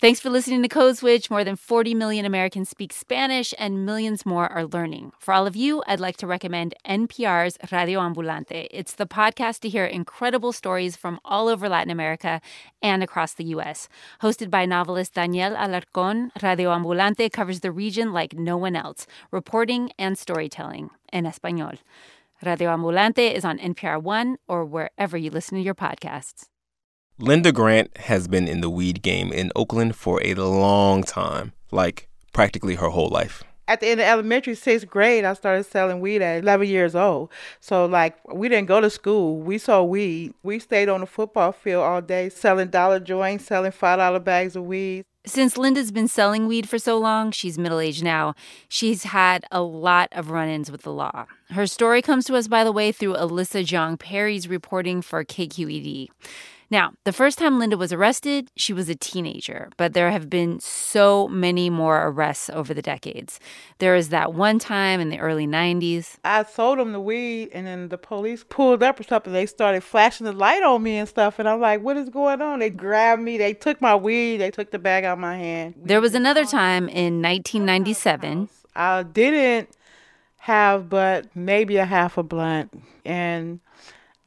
Thanks for listening to Code Switch. More than 40 million Americans speak Spanish, and millions more are learning. For all of you, I'd like to recommend NPR's Radio Ambulante. It's the podcast to hear incredible stories from all over Latin America and across the U.S. Hosted by novelist Daniel Alarcon, Radio Ambulante covers the region like no one else, reporting and storytelling en español. Radio Ambulante is on NPR One or wherever you listen to your podcasts. Linda Grant has been in the weed game in Oakland for a long time, like practically her whole life. At the end of elementary, sixth grade, I started selling weed at 11 years old. So, like, we didn't go to school. We sold weed. We stayed on the football field all day selling dollar joints, selling $5 bags of weed. Since Linda's been selling weed for so long, she's middle aged now, she's had a lot of run ins with the law. Her story comes to us, by the way, through Alyssa Jeong Perry's reporting for KQED. Now, the first time Linda was arrested, she was a teenager, but there have been so many more arrests over the decades. There was that one time in the early 90s. I sold them the weed, and then the police pulled up or something. They started flashing the light on me and stuff, and I'm like, what is going on? They grabbed me, they took my weed, they took the bag out of my hand. There was another time in 1997. I didn't have but maybe a half a blunt, and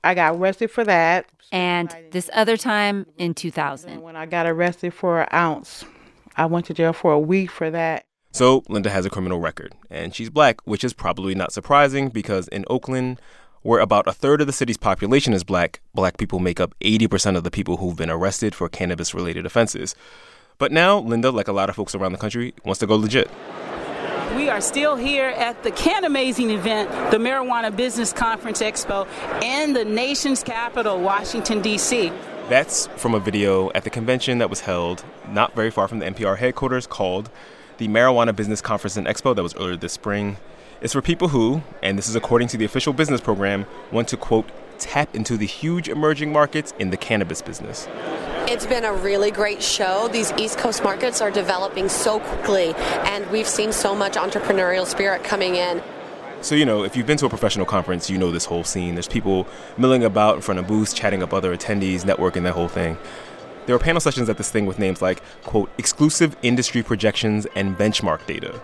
I got arrested for that. And this other time in 2000. When I got arrested for an ounce, I went to jail for a week for that. So Linda has a criminal record, and she's black, which is probably not surprising because in Oakland, where about a third of the city's population is black, black people make up 80% of the people who've been arrested for cannabis related offenses. But now, Linda, like a lot of folks around the country, wants to go legit. We are still here at the Can Amazing event, the Marijuana Business Conference Expo, in the nation's capital, Washington, D.C. That's from a video at the convention that was held not very far from the NPR headquarters called the Marijuana Business Conference and Expo that was earlier this spring. It's for people who, and this is according to the official business program, want to, quote, tap into the huge emerging markets in the cannabis business. It's been a really great show. These East Coast markets are developing so quickly, and we've seen so much entrepreneurial spirit coming in. So, you know, if you've been to a professional conference, you know this whole scene. There's people milling about in front of booths, chatting up other attendees, networking, that whole thing. There were panel sessions at this thing with names like, quote, exclusive industry projections and benchmark data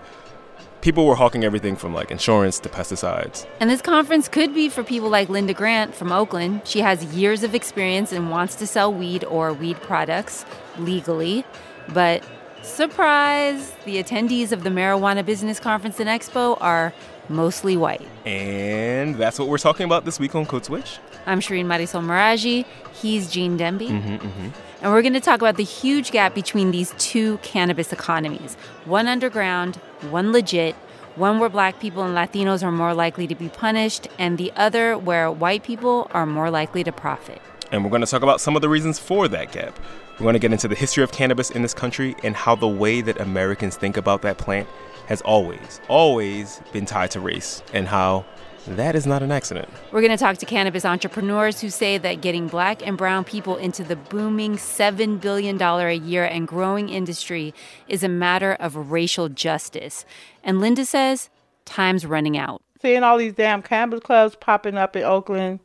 people were hawking everything from like insurance to pesticides. And this conference could be for people like Linda Grant from Oakland. She has years of experience and wants to sell weed or weed products legally. But surprise, the attendees of the Marijuana Business Conference and Expo are mostly white. And that's what we're talking about this week on Code Switch. I'm Shireen Marisol Meraji. He's Gene Demby. Mm-hmm, mm-hmm. And we're going to talk about the huge gap between these two cannabis economies one underground, one legit, one where black people and Latinos are more likely to be punished, and the other where white people are more likely to profit. And we're going to talk about some of the reasons for that gap. We're going to get into the history of cannabis in this country and how the way that Americans think about that plant has always, always been tied to race, and how that is not an accident. We're going to talk to cannabis entrepreneurs who say that getting black and brown people into the booming $7 billion a year and growing industry is a matter of racial justice. And Linda says, time's running out. Seeing all these damn cannabis clubs popping up in Oakland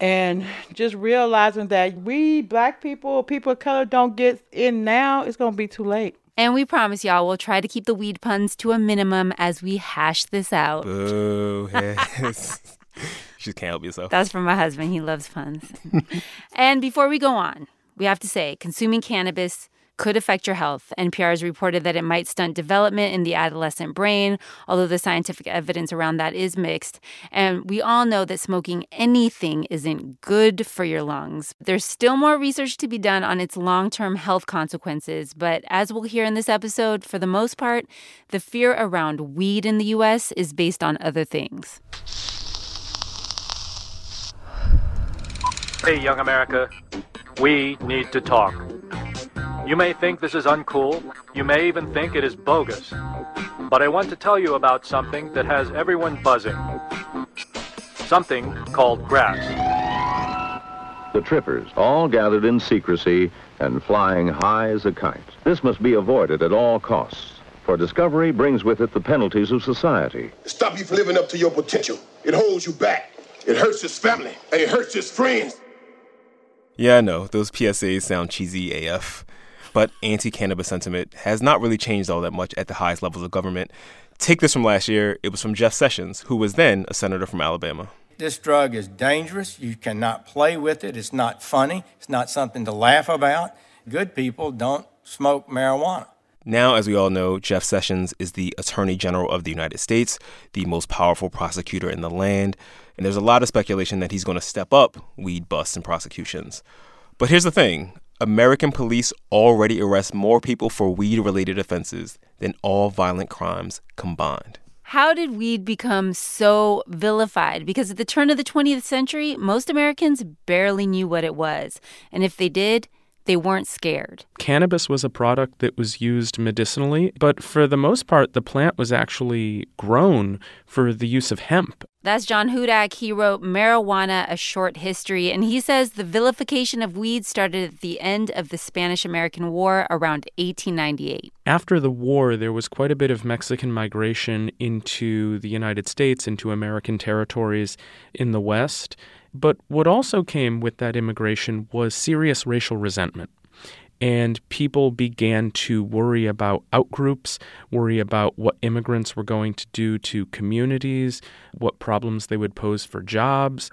and just realizing that we black people, people of color, don't get in now, it's going to be too late. And we promise y'all we'll try to keep the weed puns to a minimum as we hash this out. Boo. Yes. she can't help yourself. That's from my husband. He loves puns. and before we go on, we have to say consuming cannabis could affect your health. NPR has reported that it might stunt development in the adolescent brain, although the scientific evidence around that is mixed. And we all know that smoking anything isn't good for your lungs. There's still more research to be done on its long term health consequences, but as we'll hear in this episode, for the most part, the fear around weed in the U.S. is based on other things. Hey, young America, we need to talk. You may think this is uncool, you may even think it is bogus, but I want to tell you about something that has everyone buzzing. Something called grass. The trippers, all gathered in secrecy and flying high as a kite. This must be avoided at all costs, for discovery brings with it the penalties of society. Stop you from living up to your potential. It holds you back. It hurts his family, and it hurts his friends. Yeah, I know. Those PSAs sound cheesy AF. But anti cannabis sentiment has not really changed all that much at the highest levels of government. Take this from last year. It was from Jeff Sessions, who was then a senator from Alabama. This drug is dangerous. You cannot play with it. It's not funny. It's not something to laugh about. Good people don't smoke marijuana. Now, as we all know, Jeff Sessions is the Attorney General of the United States, the most powerful prosecutor in the land, and there's a lot of speculation that he's going to step up weed busts and prosecutions. But here's the thing American police already arrest more people for weed related offenses than all violent crimes combined. How did weed become so vilified? Because at the turn of the 20th century, most Americans barely knew what it was. And if they did, they weren't scared. Cannabis was a product that was used medicinally, but for the most part, the plant was actually grown for the use of hemp. That's John Hudak. He wrote Marijuana, A Short History, and he says the vilification of weed started at the end of the Spanish American War around 1898. After the war, there was quite a bit of Mexican migration into the United States, into American territories in the West. But what also came with that immigration was serious racial resentment. And people began to worry about outgroups, worry about what immigrants were going to do to communities, what problems they would pose for jobs.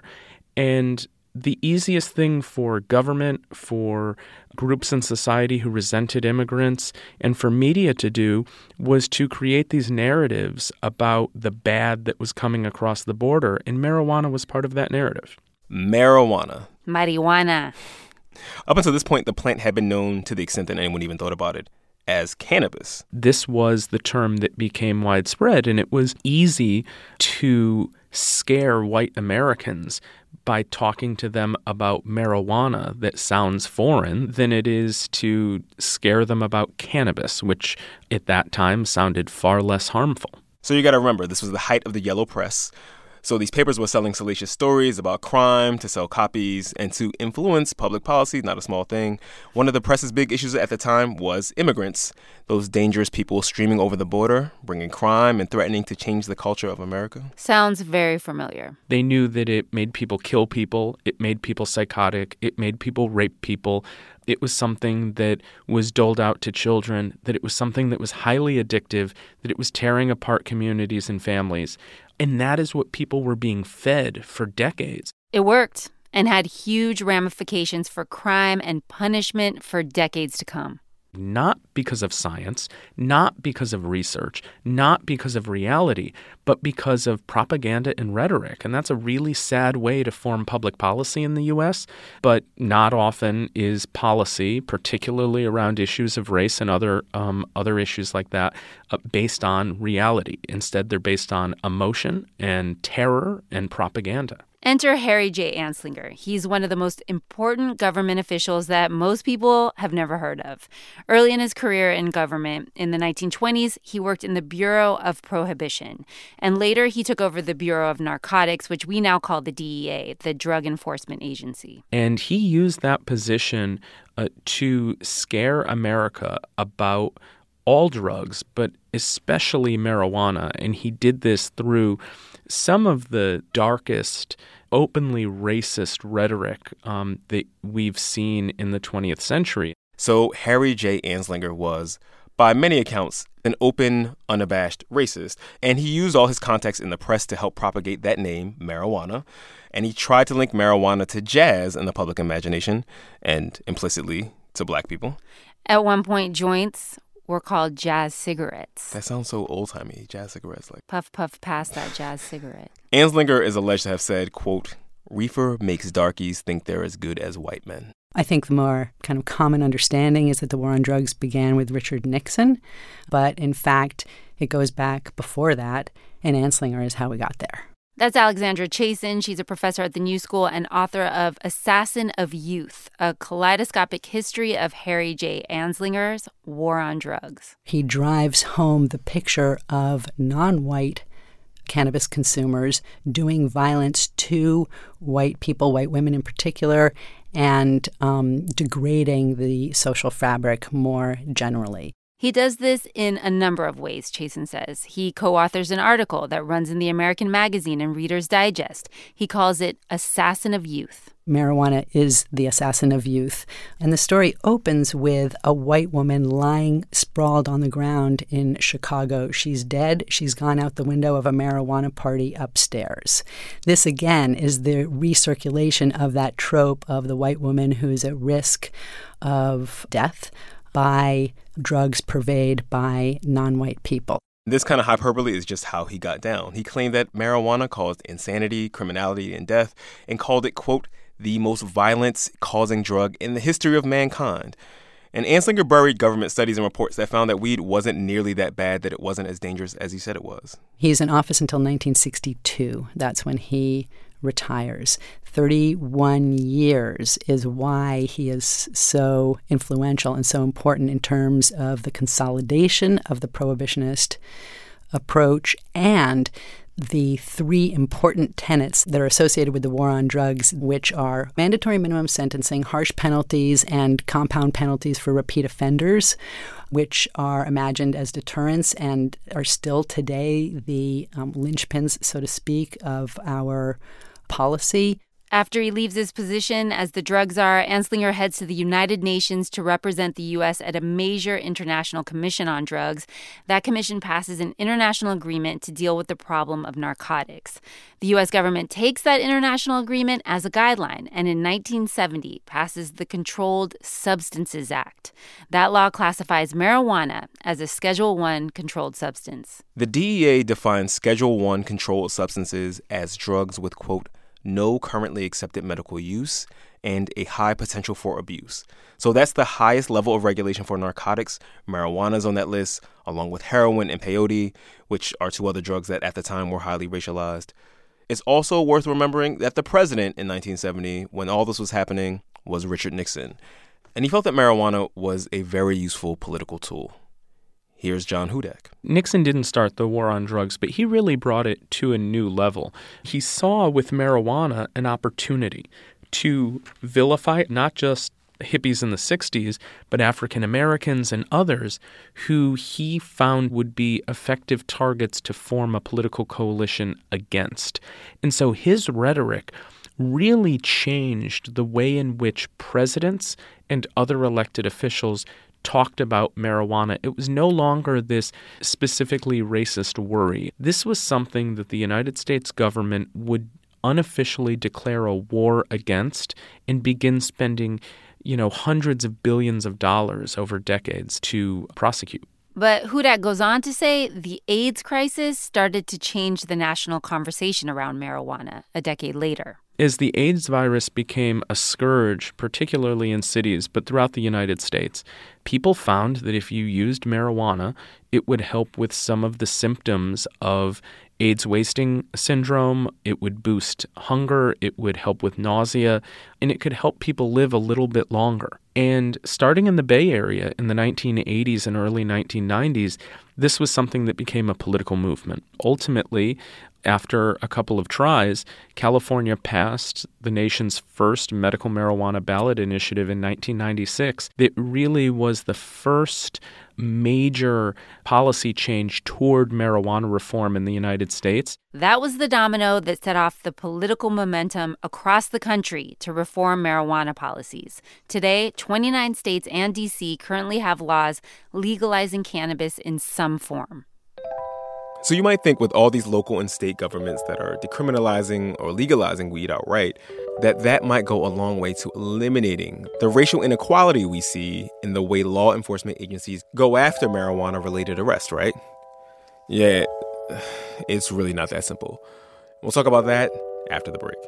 And the easiest thing for government, for groups in society who resented immigrants, and for media to do was to create these narratives about the bad that was coming across the border. And marijuana was part of that narrative marijuana. Marijuana. Up until this point, the plant had been known to the extent that anyone even thought about it as cannabis. This was the term that became widespread, and it was easy to scare white Americans by talking to them about marijuana that sounds foreign than it is to scare them about cannabis, which at that time sounded far less harmful. So you got to remember, this was the height of the yellow press. So these papers were selling salacious stories about crime to sell copies and to influence public policy, not a small thing. One of the press's big issues at the time was immigrants, those dangerous people streaming over the border, bringing crime and threatening to change the culture of America. Sounds very familiar. They knew that it made people kill people, it made people psychotic, it made people rape people it was something that was doled out to children, that it was something that was highly addictive, that it was tearing apart communities and families. And that is what people were being fed for decades. It worked and had huge ramifications for crime and punishment for decades to come not because of science, not because of research, not because of reality, but because of propaganda and rhetoric. And that's a really sad way to form public policy in the U.S., but not often is policy, particularly around issues of race and other, um, other issues like that, uh, based on reality. Instead, they're based on emotion and terror and propaganda. Enter Harry J. Anslinger. He's one of the most important government officials that most people have never heard of. Early in his career in government, in the 1920s, he worked in the Bureau of Prohibition. And later, he took over the Bureau of Narcotics, which we now call the DEA, the Drug Enforcement Agency. And he used that position uh, to scare America about all drugs, but especially marijuana. And he did this through some of the darkest openly racist rhetoric um, that we've seen in the 20th century. So Harry J. Anslinger was, by many accounts, an open, unabashed racist, and he used all his contacts in the press to help propagate that name, marijuana. And he tried to link marijuana to jazz in the public imagination and implicitly to black people. At one point, joints were called jazz cigarettes. That sounds so old timey. Jazz cigarettes, like puff puff past that jazz cigarette. Anslinger is alleged to have said, "quote Reefer makes darkies think they're as good as white men." I think the more kind of common understanding is that the war on drugs began with Richard Nixon, but in fact, it goes back before that, and Anslinger is how we got there. That's Alexandra Chasin. She's a professor at the New School and author of Assassin of Youth, a kaleidoscopic history of Harry J. Anslinger's War on Drugs. He drives home the picture of non white cannabis consumers doing violence to white people, white women in particular, and um, degrading the social fabric more generally. He does this in a number of ways, Chasin says. He co authors an article that runs in the American Magazine and Reader's Digest. He calls it Assassin of Youth. marijuana is the assassin of youth. And the story opens with a white woman lying sprawled on the ground in Chicago. She's dead. She's gone out the window of a marijuana party upstairs. This, again, is the recirculation of that trope of the white woman who's at risk of death by drugs purveyed by non white people. This kind of hyperbole is just how he got down. He claimed that marijuana caused insanity, criminality, and death, and called it, quote, the most violence causing drug in the history of mankind. And Anslinger buried government studies and reports that found that weed wasn't nearly that bad, that it wasn't as dangerous as he said it was. He's in office until 1962. That's when he retires. 31 years is why he is so influential and so important in terms of the consolidation of the prohibitionist approach and the three important tenets that are associated with the war on drugs, which are mandatory minimum sentencing, harsh penalties, and compound penalties for repeat offenders, which are imagined as deterrents and are still today the um, linchpins, so to speak, of our policy. After he leaves his position as the drug czar, Anslinger heads to the United Nations to represent the U.S. at a major international commission on drugs. That commission passes an international agreement to deal with the problem of narcotics. The U.S. government takes that international agreement as a guideline and in 1970 passes the Controlled Substances Act. That law classifies marijuana as a Schedule 1 controlled substance. The DEA defines Schedule 1 controlled substances as drugs with, quote, no currently accepted medical use, and a high potential for abuse. So that's the highest level of regulation for narcotics. Marijuana is on that list, along with heroin and peyote, which are two other drugs that at the time were highly racialized. It's also worth remembering that the president in 1970, when all this was happening, was Richard Nixon. And he felt that marijuana was a very useful political tool. Here's John Hudak. Nixon didn't start the war on drugs, but he really brought it to a new level. He saw with marijuana an opportunity to vilify not just hippies in the 60s, but African Americans and others who he found would be effective targets to form a political coalition against. And so his rhetoric really changed the way in which presidents and other elected officials talked about marijuana, it was no longer this specifically racist worry. This was something that the United States government would unofficially declare a war against and begin spending, you know, hundreds of billions of dollars over decades to prosecute. But Hudak goes on to say the AIDS crisis started to change the national conversation around marijuana a decade later. As the AIDS virus became a scourge, particularly in cities, but throughout the United States, people found that if you used marijuana, it would help with some of the symptoms of AIDS wasting syndrome. It would boost hunger, it would help with nausea, and it could help people live a little bit longer. And starting in the Bay Area in the 1980s and early 1990s, this was something that became a political movement. Ultimately, after a couple of tries, California passed the nation's first medical marijuana ballot initiative in 1996 that really was the first major policy change toward marijuana reform in the United States. That was the domino that set off the political momentum across the country to reform marijuana policies. Today, 29 states and D.C. currently have laws legalizing cannabis in some form. So you might think with all these local and state governments that are decriminalizing or legalizing weed outright, that that might go a long way to eliminating the racial inequality we see in the way law enforcement agencies go after marijuana related arrests, right? Yeah, it's really not that simple. We'll talk about that after the break.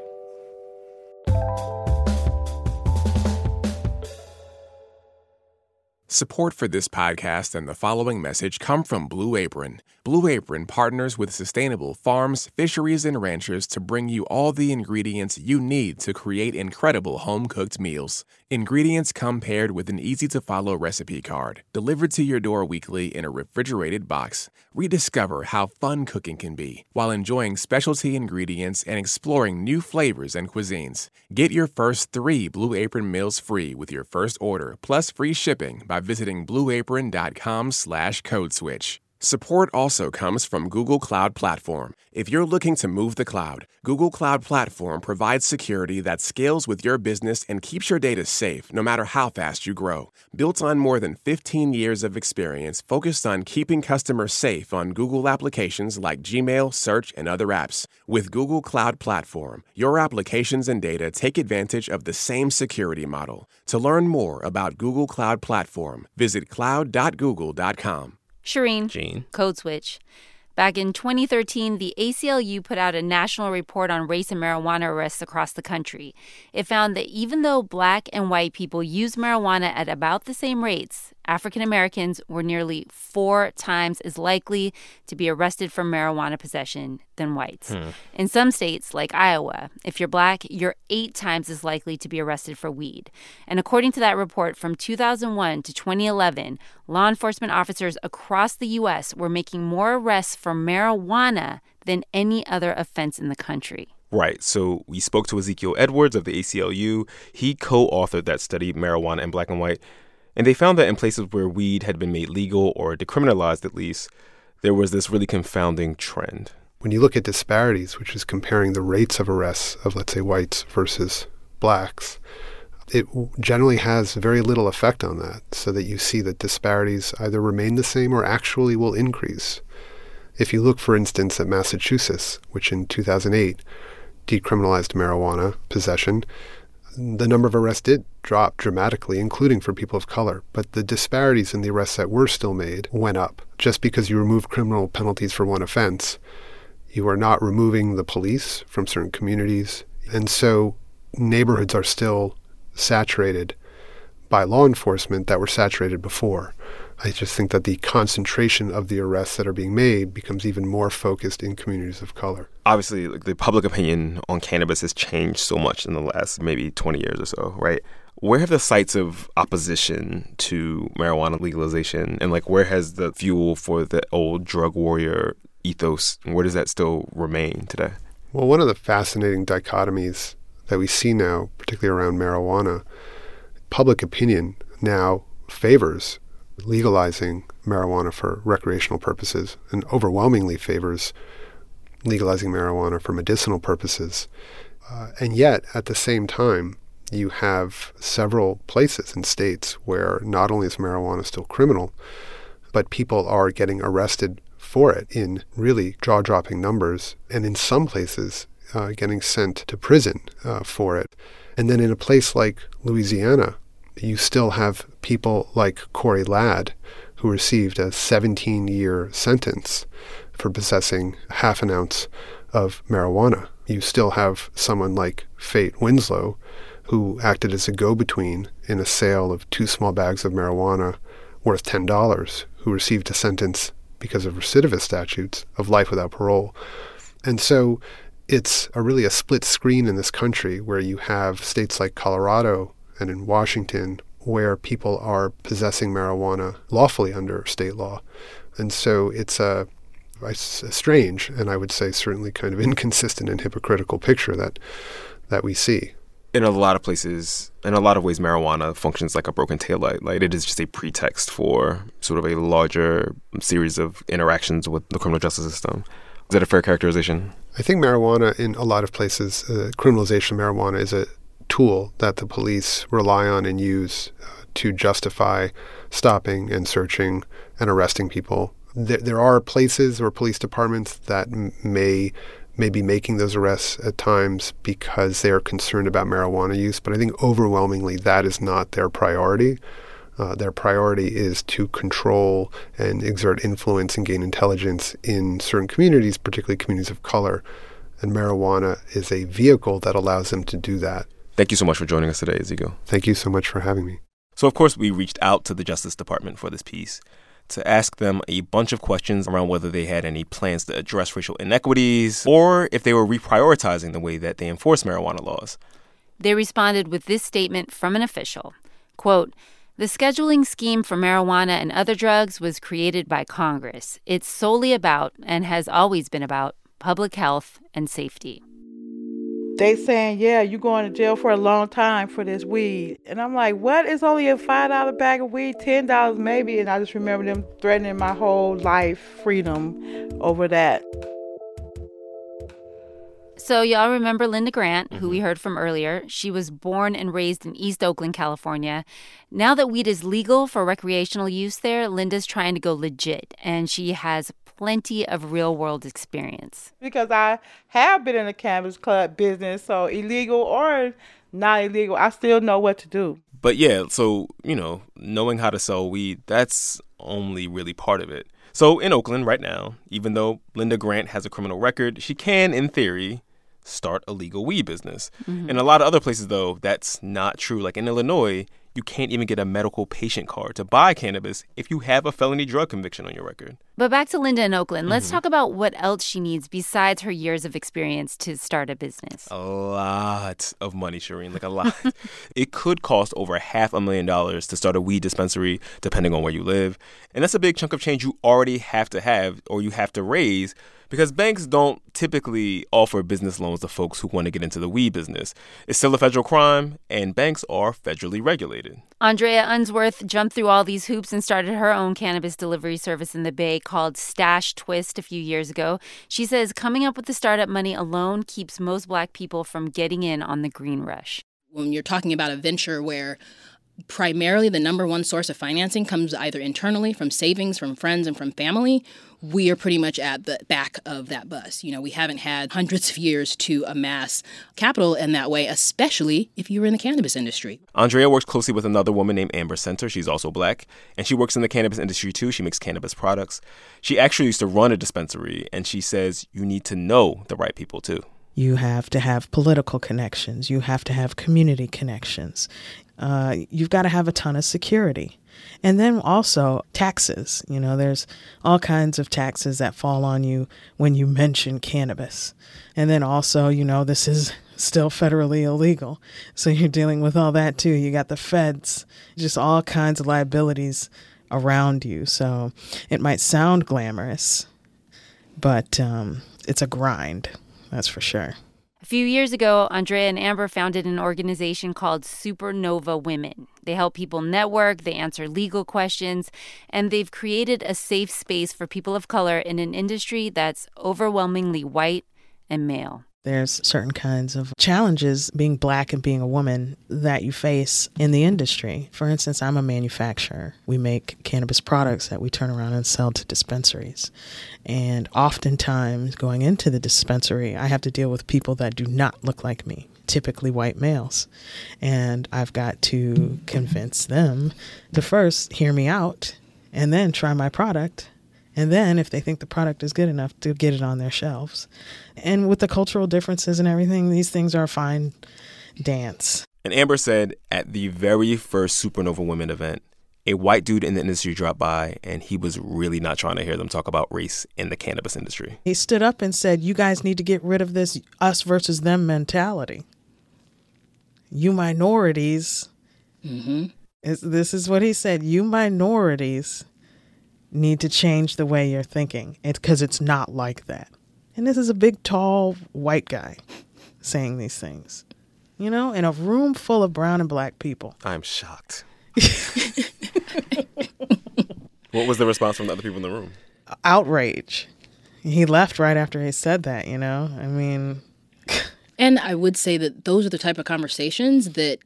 Support for this podcast and the following message come from Blue Apron. Blue Apron partners with sustainable farms, fisheries, and ranchers to bring you all the ingredients you need to create incredible home cooked meals. Ingredients come paired with an easy to follow recipe card, delivered to your door weekly in a refrigerated box. Rediscover how fun cooking can be while enjoying specialty ingredients and exploring new flavors and cuisines. Get your first three Blue Apron meals free with your first order, plus free shipping by visiting blueapron.com slash code switch. Support also comes from Google Cloud Platform. If you're looking to move the cloud, Google Cloud Platform provides security that scales with your business and keeps your data safe no matter how fast you grow. Built on more than 15 years of experience focused on keeping customers safe on Google applications like Gmail, Search, and other apps. With Google Cloud Platform, your applications and data take advantage of the same security model. To learn more about Google Cloud Platform, visit cloud.google.com. Shireen. Gene. Code Switch. Back in 2013, the ACLU put out a national report on race and marijuana arrests across the country. It found that even though black and white people use marijuana at about the same rates, African Americans were nearly four times as likely to be arrested for marijuana possession than whites. Hmm. In some states, like Iowa, if you're black, you're eight times as likely to be arrested for weed. And according to that report from 2001 to 2011, law enforcement officers across the U.S. were making more arrests for marijuana than any other offense in the country. Right. So we spoke to Ezekiel Edwards of the ACLU. He co authored that study, Marijuana and Black and White. And they found that in places where weed had been made legal or decriminalized, at least, there was this really confounding trend. When you look at disparities, which is comparing the rates of arrests of, let's say, whites versus blacks, it generally has very little effect on that, so that you see that disparities either remain the same or actually will increase. If you look, for instance, at Massachusetts, which in 2008 decriminalized marijuana possession, the number of arrests did drop dramatically, including for people of color. But the disparities in the arrests that were still made went up. Just because you remove criminal penalties for one offense, you are not removing the police from certain communities. And so neighborhoods are still saturated by law enforcement that were saturated before. I just think that the concentration of the arrests that are being made becomes even more focused in communities of color. Obviously, like, the public opinion on cannabis has changed so much in the last maybe 20 years or so, right? Where have the sites of opposition to marijuana legalization and like where has the fuel for the old drug warrior ethos, where does that still remain today? Well, one of the fascinating dichotomies that we see now, particularly around marijuana, public opinion now favors legalizing marijuana for recreational purposes and overwhelmingly favors legalizing marijuana for medicinal purposes. Uh, and yet, at the same time, you have several places and states where not only is marijuana still criminal, but people are getting arrested for it in really jaw dropping numbers, and in some places, uh, getting sent to prison uh, for it. And then in a place like Louisiana, you still have people like Corey Ladd, who received a 17 year sentence for possessing half an ounce of marijuana. You still have someone like Fate Winslow, who acted as a go between in a sale of two small bags of marijuana worth $10, who received a sentence because of recidivist statutes of life without parole. And so it's a really a split screen in this country where you have states like Colorado and in Washington where people are possessing marijuana lawfully under state law. And so it's a, a strange and I would say certainly kind of inconsistent and hypocritical picture that that we see. In a lot of places, in a lot of ways, marijuana functions like a broken taillight. Like it is just a pretext for sort of a larger series of interactions with the criminal justice system. Is that a fair characterization? I think marijuana in a lot of places, uh, criminalization of marijuana is a tool that the police rely on and use uh, to justify stopping and searching and arresting people. There, there are places or police departments that m- may may be making those arrests at times because they are concerned about marijuana use, but I think overwhelmingly that is not their priority. Uh, their priority is to control and exert influence and gain intelligence in certain communities, particularly communities of color. And marijuana is a vehicle that allows them to do that. Thank you so much for joining us today, Ezekiel. Thank you so much for having me. So, of course, we reached out to the Justice Department for this piece to ask them a bunch of questions around whether they had any plans to address racial inequities or if they were reprioritizing the way that they enforce marijuana laws. They responded with this statement from an official quote, the scheduling scheme for marijuana and other drugs was created by Congress. It's solely about, and has always been about, public health and safety. they saying, yeah, you going to jail for a long time for this weed. And I'm like, what? It's only a $5 bag of weed, $10 maybe. And I just remember them threatening my whole life freedom over that. So, y'all remember Linda Grant, who we mm-hmm. heard from earlier. She was born and raised in East Oakland, California. Now that weed is legal for recreational use there, Linda's trying to go legit, and she has plenty of real world experience. Because I have been in the cannabis club business, so illegal or not illegal, I still know what to do. But yeah, so, you know, knowing how to sell weed, that's only really part of it. So in Oakland right now, even though Linda Grant has a criminal record, she can, in theory, start a legal weed business. Mm-hmm. In a lot of other places, though, that's not true. Like in Illinois, you can't even get a medical patient card to buy cannabis if you have a felony drug conviction on your record. But back to Linda in Oakland. Mm-hmm. Let's talk about what else she needs besides her years of experience to start a business. A lot of money, Shireen, like a lot. it could cost over half a million dollars to start a weed dispensary, depending on where you live. And that's a big chunk of change you already have to have or you have to raise because banks don't typically offer business loans to folks who want to get into the weed business. It's still a federal crime, and banks are federally regulated. Andrea Unsworth jumped through all these hoops and started her own cannabis delivery service in the Bay called Stash Twist a few years ago. She says coming up with the startup money alone keeps most black people from getting in on the green rush. When you're talking about a venture where primarily the number one source of financing comes either internally from savings from friends and from family we are pretty much at the back of that bus. You know we haven't had hundreds of years to amass capital in that way especially if you were in the cannabis industry. Andrea works closely with another woman named Amber Senter. She's also black and she works in the cannabis industry too. She makes cannabis products. She actually used to run a dispensary and she says you need to know the right people too. You have to have political connections. You have to have community connections. Uh, you've got to have a ton of security. And then also taxes. You know, there's all kinds of taxes that fall on you when you mention cannabis. And then also, you know, this is still federally illegal. So you're dealing with all that too. You got the feds, just all kinds of liabilities around you. So it might sound glamorous, but um, it's a grind, that's for sure. A few years ago, Andrea and Amber founded an organization called Supernova Women. They help people network, they answer legal questions, and they've created a safe space for people of color in an industry that's overwhelmingly white and male. There's certain kinds of challenges being black and being a woman that you face in the industry. For instance, I'm a manufacturer. We make cannabis products that we turn around and sell to dispensaries. And oftentimes, going into the dispensary, I have to deal with people that do not look like me typically white males. And I've got to convince them to first hear me out and then try my product and then, if they think the product is good enough, to get it on their shelves. And with the cultural differences and everything, these things are a fine dance. And Amber said at the very first Supernova Women event, a white dude in the industry dropped by and he was really not trying to hear them talk about race in the cannabis industry. He stood up and said, You guys need to get rid of this us versus them mentality. You minorities. Mm-hmm. this is what he said. You minorities need to change the way you're thinking It's because it's not like that. And this is a big, tall, white guy saying these things, you know, in a room full of brown and black people. I'm shocked. what was the response from the other people in the room? Outrage. He left right after he said that, you know? I mean, and I would say that those are the type of conversations that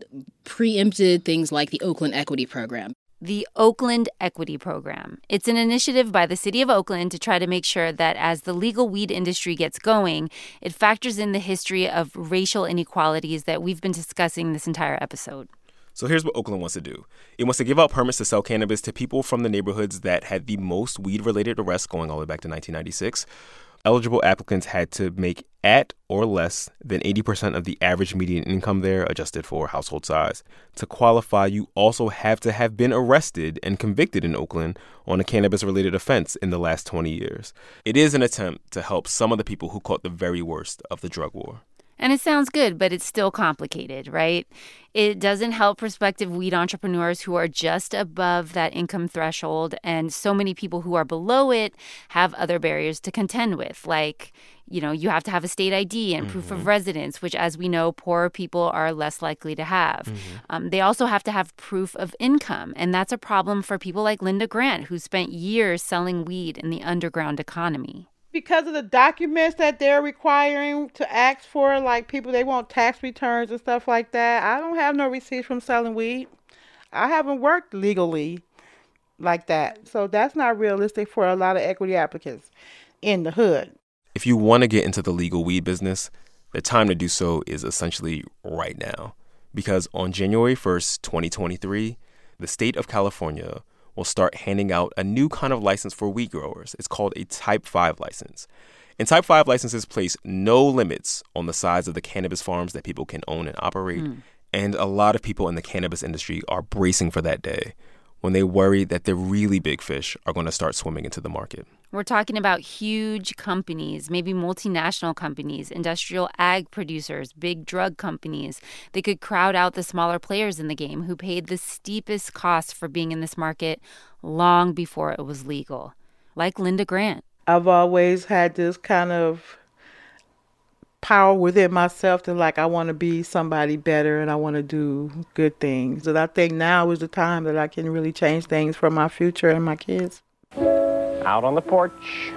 preempted things like the Oakland Equity Program the Oakland Equity Program. It's an initiative by the City of Oakland to try to make sure that as the legal weed industry gets going, it factors in the history of racial inequalities that we've been discussing this entire episode. So here's what Oakland wants to do it wants to give out permits to sell cannabis to people from the neighborhoods that had the most weed related arrests going all the way back to 1996 eligible applicants had to make at or less than 80% of the average median income there, adjusted for household size. To qualify, you also have to have been arrested and convicted in Oakland on a cannabis related offense in the last 20 years. It is an attempt to help some of the people who caught the very worst of the drug war. And it sounds good, but it's still complicated, right? It doesn't help prospective weed entrepreneurs who are just above that income threshold. And so many people who are below it have other barriers to contend with, like, you know, you have to have a state ID and proof Mm-hmm. of residence, which, as we know, poorer people are less likely to have. Mm-hmm. Um, they also have to have proof of income. And that's a problem for people like Linda Grant, who spent years selling weed in the underground economy. Because of the documents that they're requiring to ask for, like people they want tax returns and stuff like that. I don't have no receipts from selling weed. I haven't worked legally like that, so that's not realistic for a lot of equity applicants in the hood. If you want to get into the legal weed business, the time to do so is essentially right now. Because on January 1st, 2023, the state of California will start handing out a new kind of license for weed growers. It's called a Type 5 license. And Type 5 licenses place no limits on the size of the cannabis farms that people can own and operate. Hmm. And a lot of people in the cannabis industry are bracing for that day when they worry that the really big fish are going to start swimming into the market. We're talking about huge companies, maybe multinational companies, industrial ag producers, big drug companies. They could crowd out the smaller players in the game who paid the steepest costs for being in this market long before it was legal, like Linda Grant. I've always had this kind of power within myself to like I want to be somebody better and I want to do good things. And I think now is the time that I can really change things for my future and my kids. Out on the porch.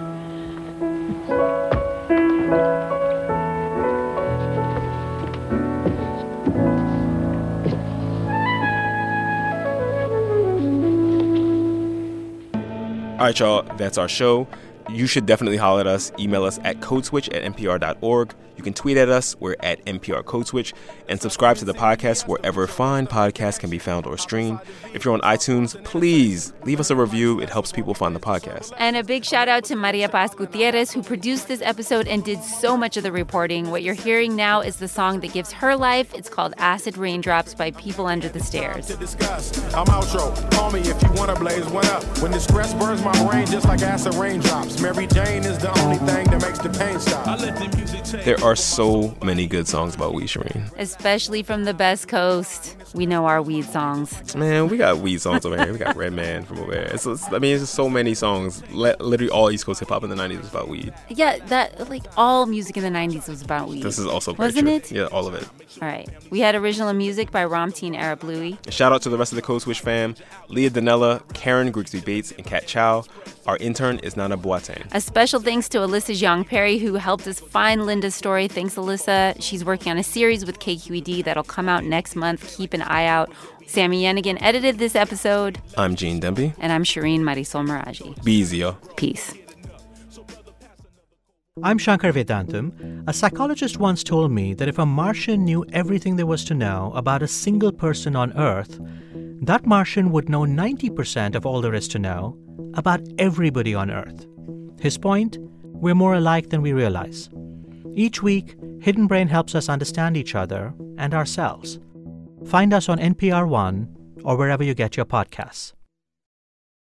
All right, y'all, that's our show. You should definitely holler at us. Email us at codeswitch at npr.org. You can tweet at us. We're at NPR Code Switch. And subscribe to the podcast wherever fine podcasts can be found or streamed. If you're on iTunes, please leave us a review. It helps people find the podcast. And a big shout out to Maria Paz Gutierrez, who produced this episode and did so much of the reporting. What you're hearing now is the song that gives her life. It's called Acid Raindrops by People Under the Stairs. I'm outro. Call me if you wanna blaze one up. When the stress burns my brain just like acid raindrops. Mary Jane is the only thing that makes the pain stop. I let the music take. There are so many good songs about weed, Shireen. Especially from the best coast. We know our weed songs. Man, we got weed songs over here. We got Redman from over there. It's, it's- I mean, it's so many songs. Le- literally all East Coast hip hop in the 90s was about weed. Yeah, that, like, all music in the 90s was about weed. This is also Wasn't true. it? Yeah, all of it. All right. We had original music by Ramtin Arablouei. Shout out to the rest of the Code Switch fam Leah Donnella, Karen Grigsby Bates, and Kat Chow. Our intern is Nana Boateng. A special thanks to Alyssa Jeong Perry, who helped us find Linda's story. Thanks, Alyssa. She's working on a series with KQED that'll come out next month. Keep an eye out. Sami Yenigun edited this episode, I'm Gene Demby. and I'm Shireen Marisol Meraji. Be easy, yo. Peace. I'm Shankar Vedantam. A psychologist once told me that if a Martian knew everything there was to know about a single person on Earth, that Martian would know 90% of all there is to know about everybody on Earth. His point? We're more alike than we realize. Each week, Hidden Brain helps us understand each other and ourselves. Find us on NPR One or wherever you get your podcasts.